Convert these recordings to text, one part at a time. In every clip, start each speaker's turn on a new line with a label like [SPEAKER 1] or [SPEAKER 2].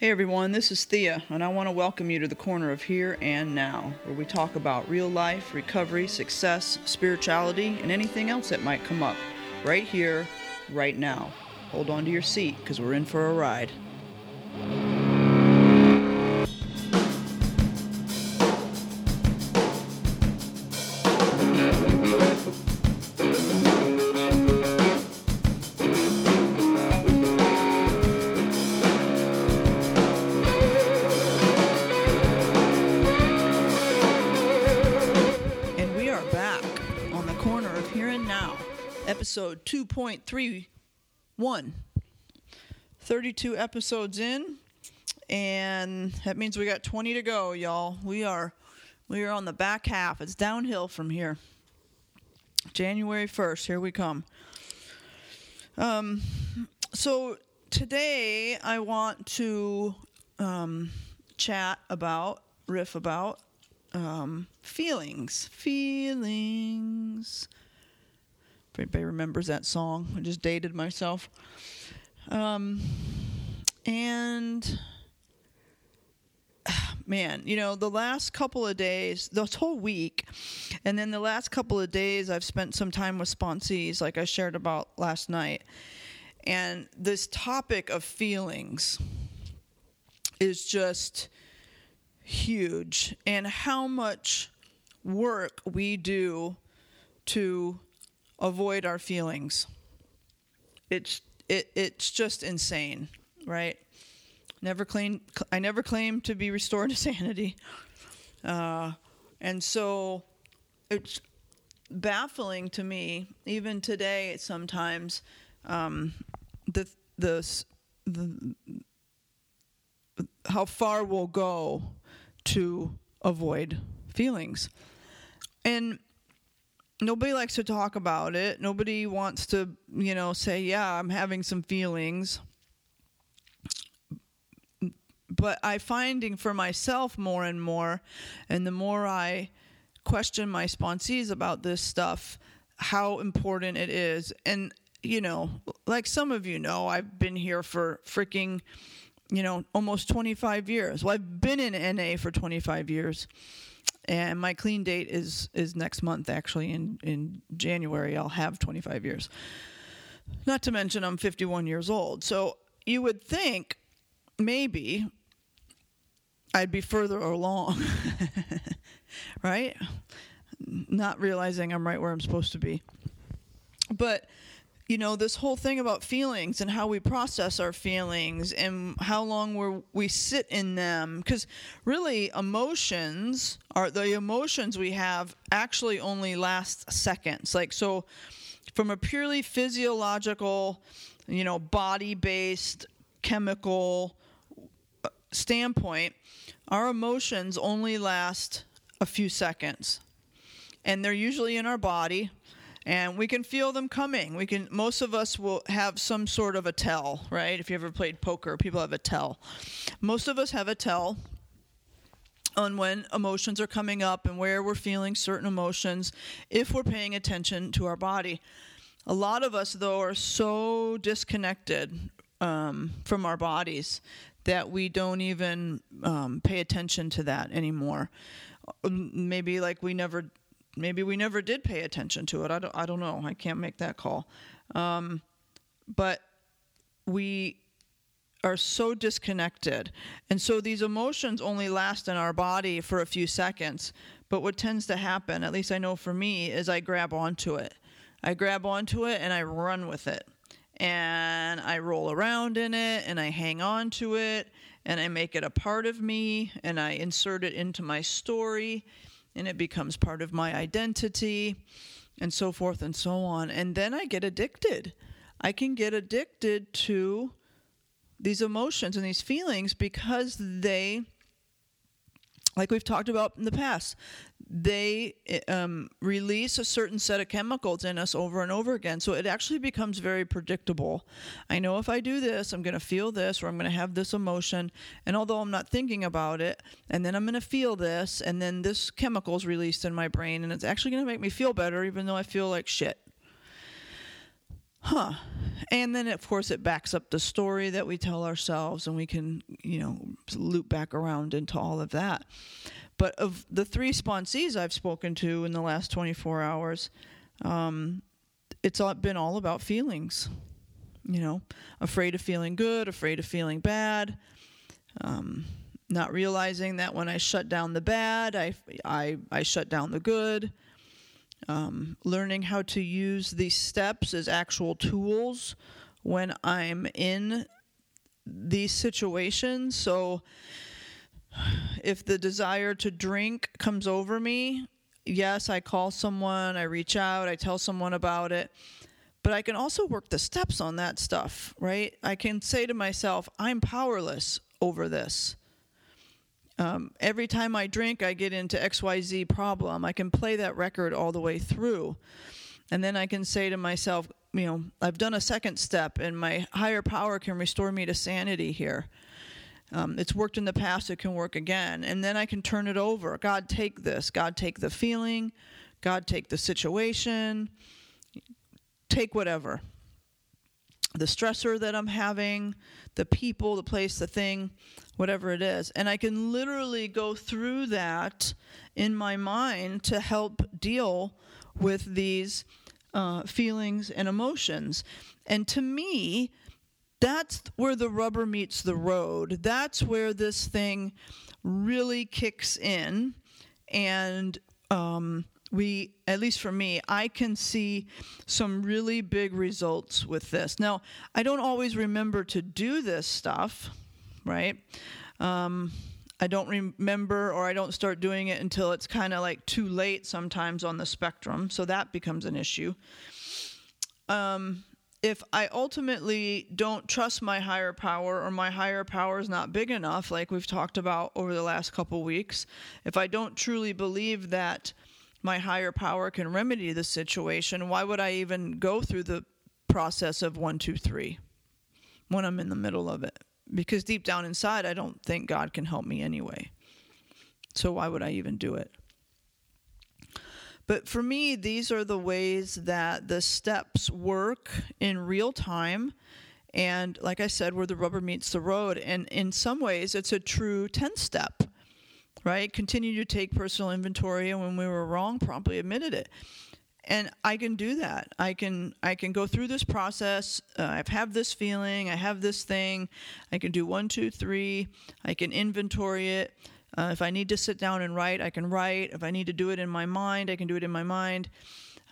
[SPEAKER 1] Hey everyone, this is Thea, and I want to welcome you to the corner of Here and Now, where we talk about real life, recovery, success, spirituality, and anything else that might come up right here, right now. Hold on to your seat because we're in for a ride. Episode 2.31. 32 episodes in, and that means we got 20 to go, y'all. We are we are on the back half. It's downhill from here. January 1st, here we come. Um, so today I want to um, chat about, riff about um, feelings. Feelings. If anybody remembers that song, I just dated myself. Um, and man, you know, the last couple of days, this whole week, and then the last couple of days, I've spent some time with sponsees, like I shared about last night. And this topic of feelings is just huge, and how much work we do to avoid our feelings. It's it it's just insane, right? Never claim I never claim to be restored to sanity, uh, and so it's baffling to me even today. Sometimes um, the the the how far we'll go to avoid feelings, and nobody likes to talk about it. Nobody wants to, you know, say, "Yeah, I'm having some feelings." But I finding for myself more and more, and the more I question my sponsees about this stuff, how important it is. And you know, like some of you know, I've been here for freaking, you know, almost 25 years. Well, I've been in NA for 25 years and my clean date is is next month actually in in January I'll have 25 years. Not to mention I'm 51 years old. So you would think maybe I'd be further along. right? Not realizing I'm right where I'm supposed to be. But you know this whole thing about feelings and how we process our feelings and how long we we sit in them. Because really emotions are the emotions we have actually only last seconds. Like so from a purely physiological you know body based chemical uh, standpoint our emotions only last a few seconds. And they're usually in our body and we can feel them coming. We can most of us will have some sort of a tell, right? If you ever played poker, people have a tell. Most of us have a tell on when emotions are coming up and where we're feeling certain emotions if we're paying attention to our body. A lot of us though are so disconnected um, from our bodies that we don't even um, pay attention to that anymore. Maybe like we never maybe we never did pay attention to it. I don't, I don't know. I can't make that call. Um, but we are so disconnected. And so these emotions only last in our body for a few seconds. But what tends to happen, at least I know for me, is I grab onto it. I grab onto it and I run with it. And I roll around in it and I hang on to it and I make it a part of me and I insert it into my story and it becomes part of my identity and so forth and so on. And then I get addicted. I can get addicted to these emotions and these feelings because they, like we've talked about in the past, they um, release a certain set of chemicals in us over and over again. So it actually becomes very predictable. I know if I do this, I'm going to feel this or I'm going to have this emotion. And although I'm not thinking about it, and then I'm going to feel this, and then this chemical is released in my brain, and it's actually going to make me feel better, even though I feel like shit. huh. And then, of course, it backs up the story that we tell ourselves, and we can, you know, loop back around into all of that. But of the three sponsees I've spoken to in the last 24 hours, um, it's all, been all about feelings. You know, afraid of feeling good, afraid of feeling bad, um, not realizing that when I shut down the bad, I, I, I shut down the good. Um, learning how to use these steps as actual tools when I'm in these situations. So, if the desire to drink comes over me, yes, I call someone, I reach out, I tell someone about it. But I can also work the steps on that stuff, right? I can say to myself, I'm powerless over this. Um, every time I drink, I get into XYZ problem. I can play that record all the way through. And then I can say to myself, you know, I've done a second step and my higher power can restore me to sanity here. Um, it's worked in the past, it can work again. And then I can turn it over. God, take this. God, take the feeling. God, take the situation. Take whatever. The stressor that I'm having, the people, the place, the thing, whatever it is. And I can literally go through that in my mind to help deal with these uh, feelings and emotions. And to me, that's where the rubber meets the road. That's where this thing really kicks in. And um, we, at least for me, I can see some really big results with this. Now, I don't always remember to do this stuff, right? Um, I don't remember or I don't start doing it until it's kind of like too late sometimes on the spectrum. So that becomes an issue. Um, if I ultimately don't trust my higher power or my higher power is not big enough, like we've talked about over the last couple weeks, if I don't truly believe that my higher power can remedy the situation, why would I even go through the process of one, two, three when I'm in the middle of it? Because deep down inside, I don't think God can help me anyway. So why would I even do it? But for me, these are the ways that the steps work in real time. And like I said, where the rubber meets the road. And in some ways, it's a true 10 step, right? Continue to take personal inventory. And when we were wrong, promptly admitted it. And I can do that. I can I can go through this process. Uh, I have this feeling. I have this thing. I can do one, two, three. I can inventory it. Uh, if I need to sit down and write, I can write. If I need to do it in my mind, I can do it in my mind.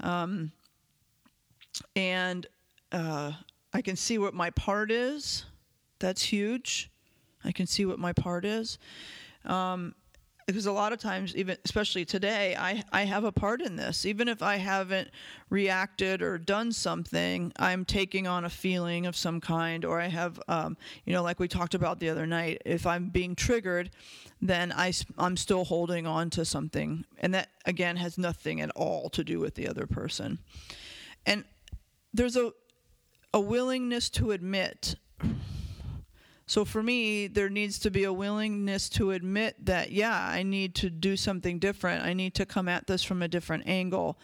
[SPEAKER 1] Um, and uh, I can see what my part is. That's huge. I can see what my part is. Um, because a lot of times even especially today I, I have a part in this. Even if i haven't reacted or done something i'm taking on a feeling of some kind or i have um, you know like we talked about the other night if i'm being triggered then I, i'm still holding on to something. And that again has nothing at all to do with the other person. And there's a a willingness to admit so for me, there needs to be a willingness to admit that, yeah, I need to do something different. I need to come at this from a different angle.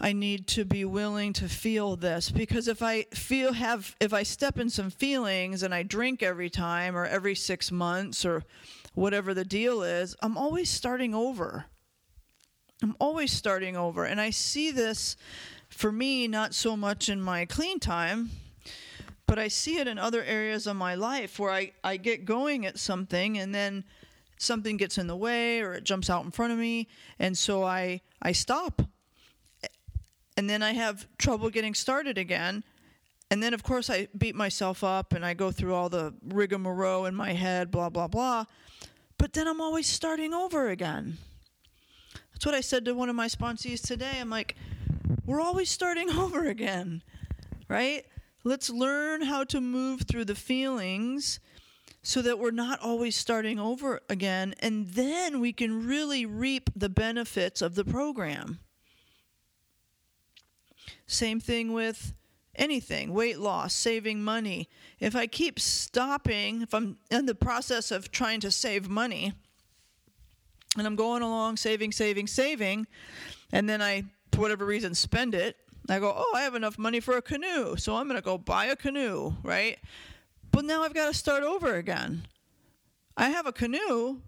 [SPEAKER 1] I need to be willing to feel this because if I feel have if I step in some feelings and I drink every time or every 6 months or whatever the deal is, I'm always starting over. I'm always starting over and I see this for me not so much in my clean time but I see it in other areas of my life where I, I get going at something and then something gets in the way or it jumps out in front of me and so I I stop. And then I have trouble getting started again. And then of course I beat myself up and I go through all the rigmarole in my head, blah blah blah. But then I'm always starting over again. That's what I said to one of my sponsees today. I'm like, we're always starting over again. Right? Let's learn how to move through the feelings so that we're not always starting over again. And then we can really reap the benefits of the program. Same thing with anything weight loss, saving money. If I keep stopping, if I'm in the process of trying to save money, and I'm going along saving, saving, saving, and then I, for whatever reason, spend it, I go, oh, I have enough money for a canoe, so I'm going to go buy a canoe, right? But now I've got to start over again. I have a canoe,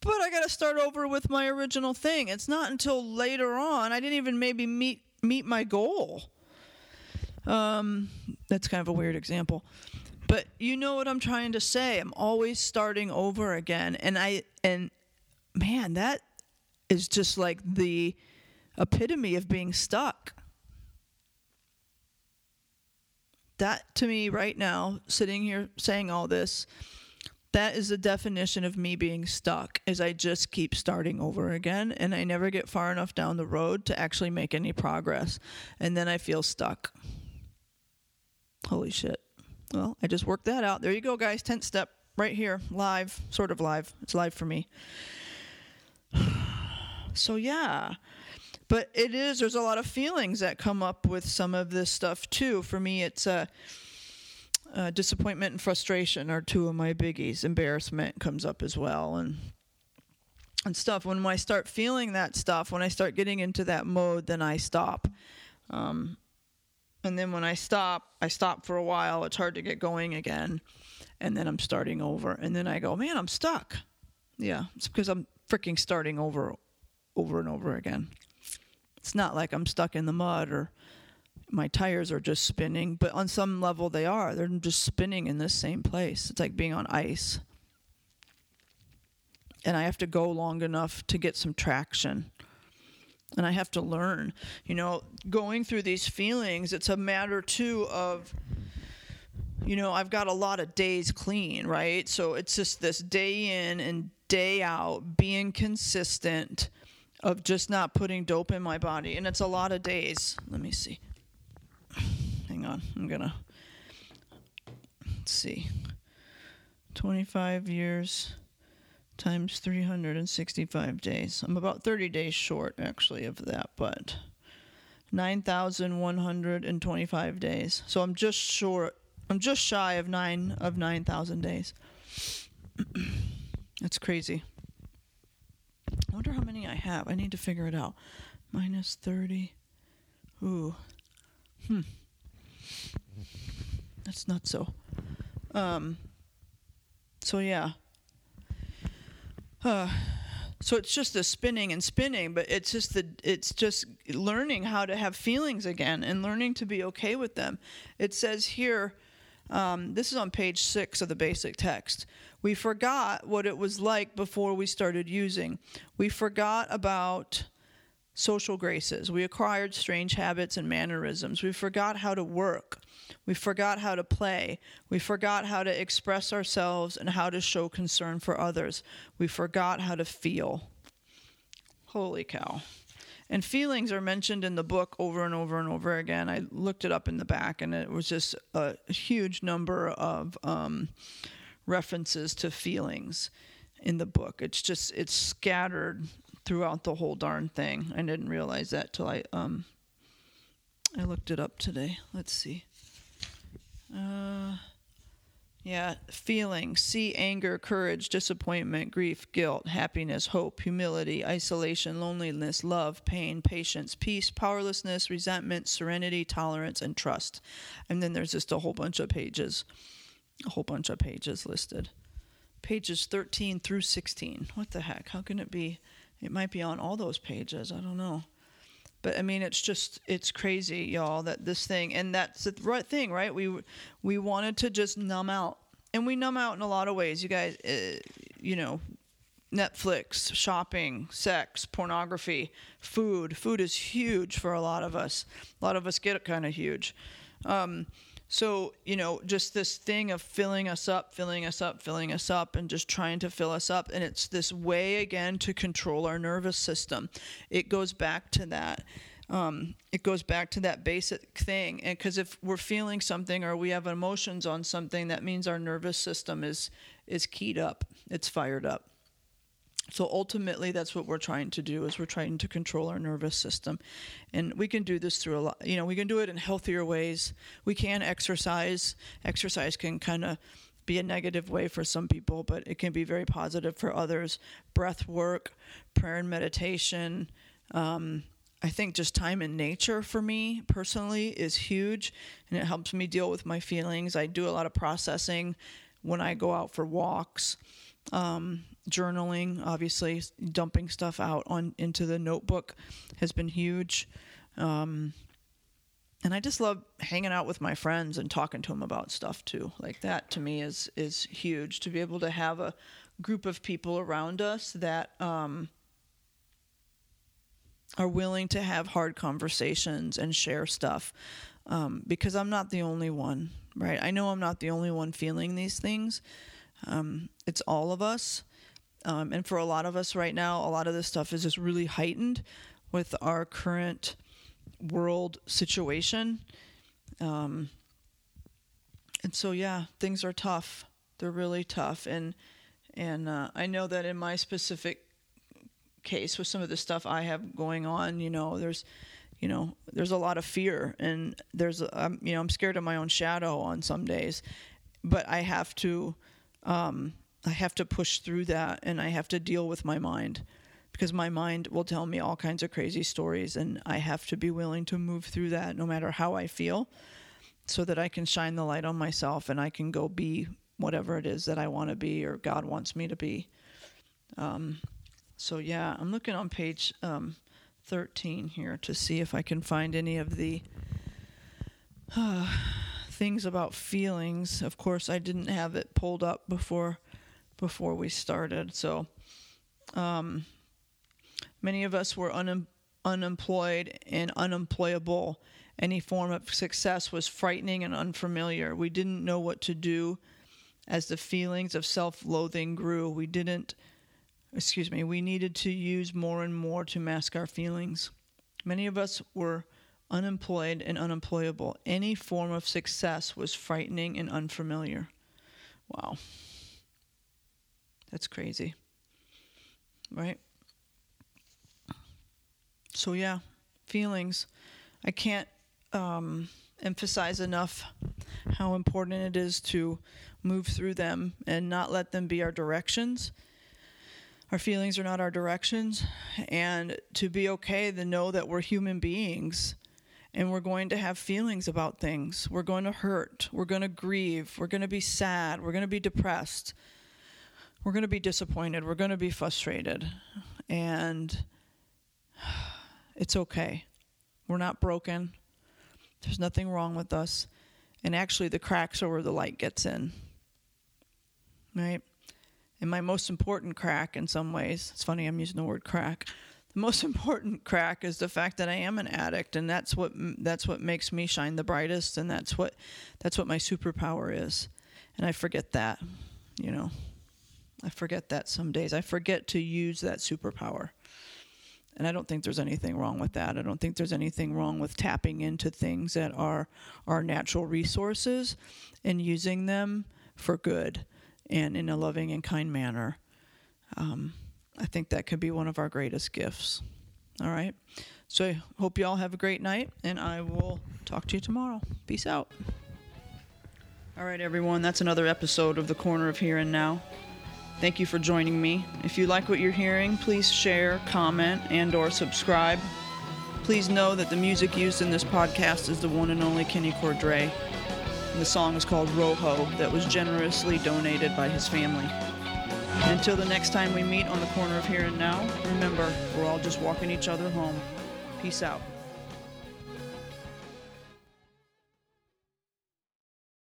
[SPEAKER 1] but I got to start over with my original thing. It's not until later on. I didn't even maybe meet meet my goal. Um, that's kind of a weird example, but you know what I'm trying to say. I'm always starting over again, and I and man, that is just like the epitome of being stuck. That to me right now, sitting here saying all this, that is the definition of me being stuck is I just keep starting over again and I never get far enough down the road to actually make any progress. And then I feel stuck. Holy shit. Well, I just worked that out. There you go, guys. 10th step right here, live, sort of live. It's live for me. So, yeah. But it is, there's a lot of feelings that come up with some of this stuff too. For me, it's a. Disappointment and frustration are two of my biggies. Embarrassment comes up as well, and and stuff. When I start feeling that stuff, when I start getting into that mode, then I stop. Um, and then when I stop, I stop for a while. It's hard to get going again, and then I'm starting over. And then I go, man, I'm stuck. Yeah, it's because I'm freaking starting over, over and over again. It's not like I'm stuck in the mud or my tires are just spinning, but on some level they are. They're just spinning in this same place. It's like being on ice. And I have to go long enough to get some traction. And I have to learn. You know, going through these feelings, it's a matter too of you know, I've got a lot of days clean, right? So it's just this day in and day out being consistent of just not putting dope in my body. And it's a lot of days. Let me see hang on. I'm going to see. 25 years times 365 days. I'm about 30 days short actually of that, but 9,125 days. So I'm just short. I'm just shy of 9 of 9,000 days. That's crazy. I wonder how many I have. I need to figure it out. Minus 30. Ooh. Hmm. That's not so. Um. So yeah. Uh, so it's just the spinning and spinning, but it's just the it's just learning how to have feelings again and learning to be okay with them. It says here, um, this is on page six of the basic text. We forgot what it was like before we started using. We forgot about social graces. We acquired strange habits and mannerisms. We forgot how to work. We forgot how to play. We forgot how to express ourselves and how to show concern for others. We forgot how to feel. Holy cow. And feelings are mentioned in the book over and over and over again. I looked it up in the back, and it was just a huge number of um, references to feelings in the book. It's just it's scattered throughout the whole darn thing. I didn't realize that till I um I looked it up today. Let's see. Uh yeah, feelings. See anger, courage, disappointment, grief, guilt, happiness, hope, humility, isolation, loneliness, love, pain, patience, peace, powerlessness, resentment, serenity, tolerance, and trust. And then there's just a whole bunch of pages. A whole bunch of pages listed. Pages 13 through 16. What the heck? How can it be it might be on all those pages. I don't know. But I mean, it's just it's crazy, y'all. That this thing, and that's the right thing, right? We we wanted to just numb out, and we numb out in a lot of ways. You guys, uh, you know, Netflix, shopping, sex, pornography, food. Food is huge for a lot of us. A lot of us get it kind of huge. Um, so, you know, just this thing of filling us up, filling us up, filling us up, and just trying to fill us up. And it's this way, again, to control our nervous system. It goes back to that. Um, it goes back to that basic thing. And because if we're feeling something or we have emotions on something, that means our nervous system is, is keyed up, it's fired up. So ultimately, that's what we're trying to do is we're trying to control our nervous system, and we can do this through a lot. You know, we can do it in healthier ways. We can exercise. Exercise can kind of be a negative way for some people, but it can be very positive for others. Breath work, prayer and meditation. Um, I think just time in nature for me personally is huge and it helps me deal with my feelings. I do a lot of processing when I go out for walks. Um, journaling, obviously, dumping stuff out on into the notebook has been huge. Um, and I just love hanging out with my friends and talking to them about stuff too. Like that to me is is huge to be able to have a group of people around us that um, are willing to have hard conversations and share stuff. Um, because I'm not the only one, right? I know I'm not the only one feeling these things. Um, it's all of us. Um, and for a lot of us right now, a lot of this stuff is just really heightened with our current world situation. Um, and so, yeah, things are tough. They're really tough. And and uh, I know that in my specific case with some of the stuff I have going on, you know, there's you know, there's a lot of fear, and there's, um, you know, I'm scared of my own shadow on some days, but I have to, um, I have to push through that, and I have to deal with my mind, because my mind will tell me all kinds of crazy stories, and I have to be willing to move through that, no matter how I feel, so that I can shine the light on myself, and I can go be whatever it is that I want to be, or God wants me to be. Um, so yeah, I'm looking on page. Um, 13 here to see if I can find any of the uh, things about feelings. Of course, I didn't have it pulled up before before we started. So, um, many of us were un- unemployed and unemployable. Any form of success was frightening and unfamiliar. We didn't know what to do as the feelings of self loathing grew. We didn't excuse me, we needed to use more and more to mask our feelings. Many of us were unemployed and unemployable. Any form of success was frightening and unfamiliar. Wow. That's crazy. Right? So, yeah, feelings. I can't um, emphasize enough how important it is to move through them and not let them be our directions our feelings are not our directions, and to be okay to know that we're human beings and we're going to have feelings about things. We're going to hurt. We're going to grieve. We're going to be sad. We're going to be depressed. We're going to be disappointed. We're going to be frustrated. And it's okay. We're not broken. There's nothing wrong with us. And actually, the cracks are where the light gets in. Right? And my most important crack, in some ways, it's funny I'm using the word crack. The most important crack is the fact that I am an addict, and that's what that's what makes me shine the brightest, and that's what that's what my superpower is. And I forget that, you know. I forget that some days. I forget to use that superpower. And I don't think there's anything wrong with that. I don't think there's anything wrong with tapping into things that are our natural resources and using them for good and in a loving and kind manner. Um, I think that could be one of our greatest gifts. All right. So I hope you all have a great night, and I will talk to you tomorrow. Peace out. All right, everyone. That's another episode of The Corner of Here and Now. Thank you for joining me. If you like what you're hearing, please share, comment, and or subscribe. Please know that the music used in this podcast is the one and only Kenny Cordray. The song is called Rojo, that was generously donated by his family. Until the next time we meet on the corner of here and now, remember, we're all just walking each other home. Peace out.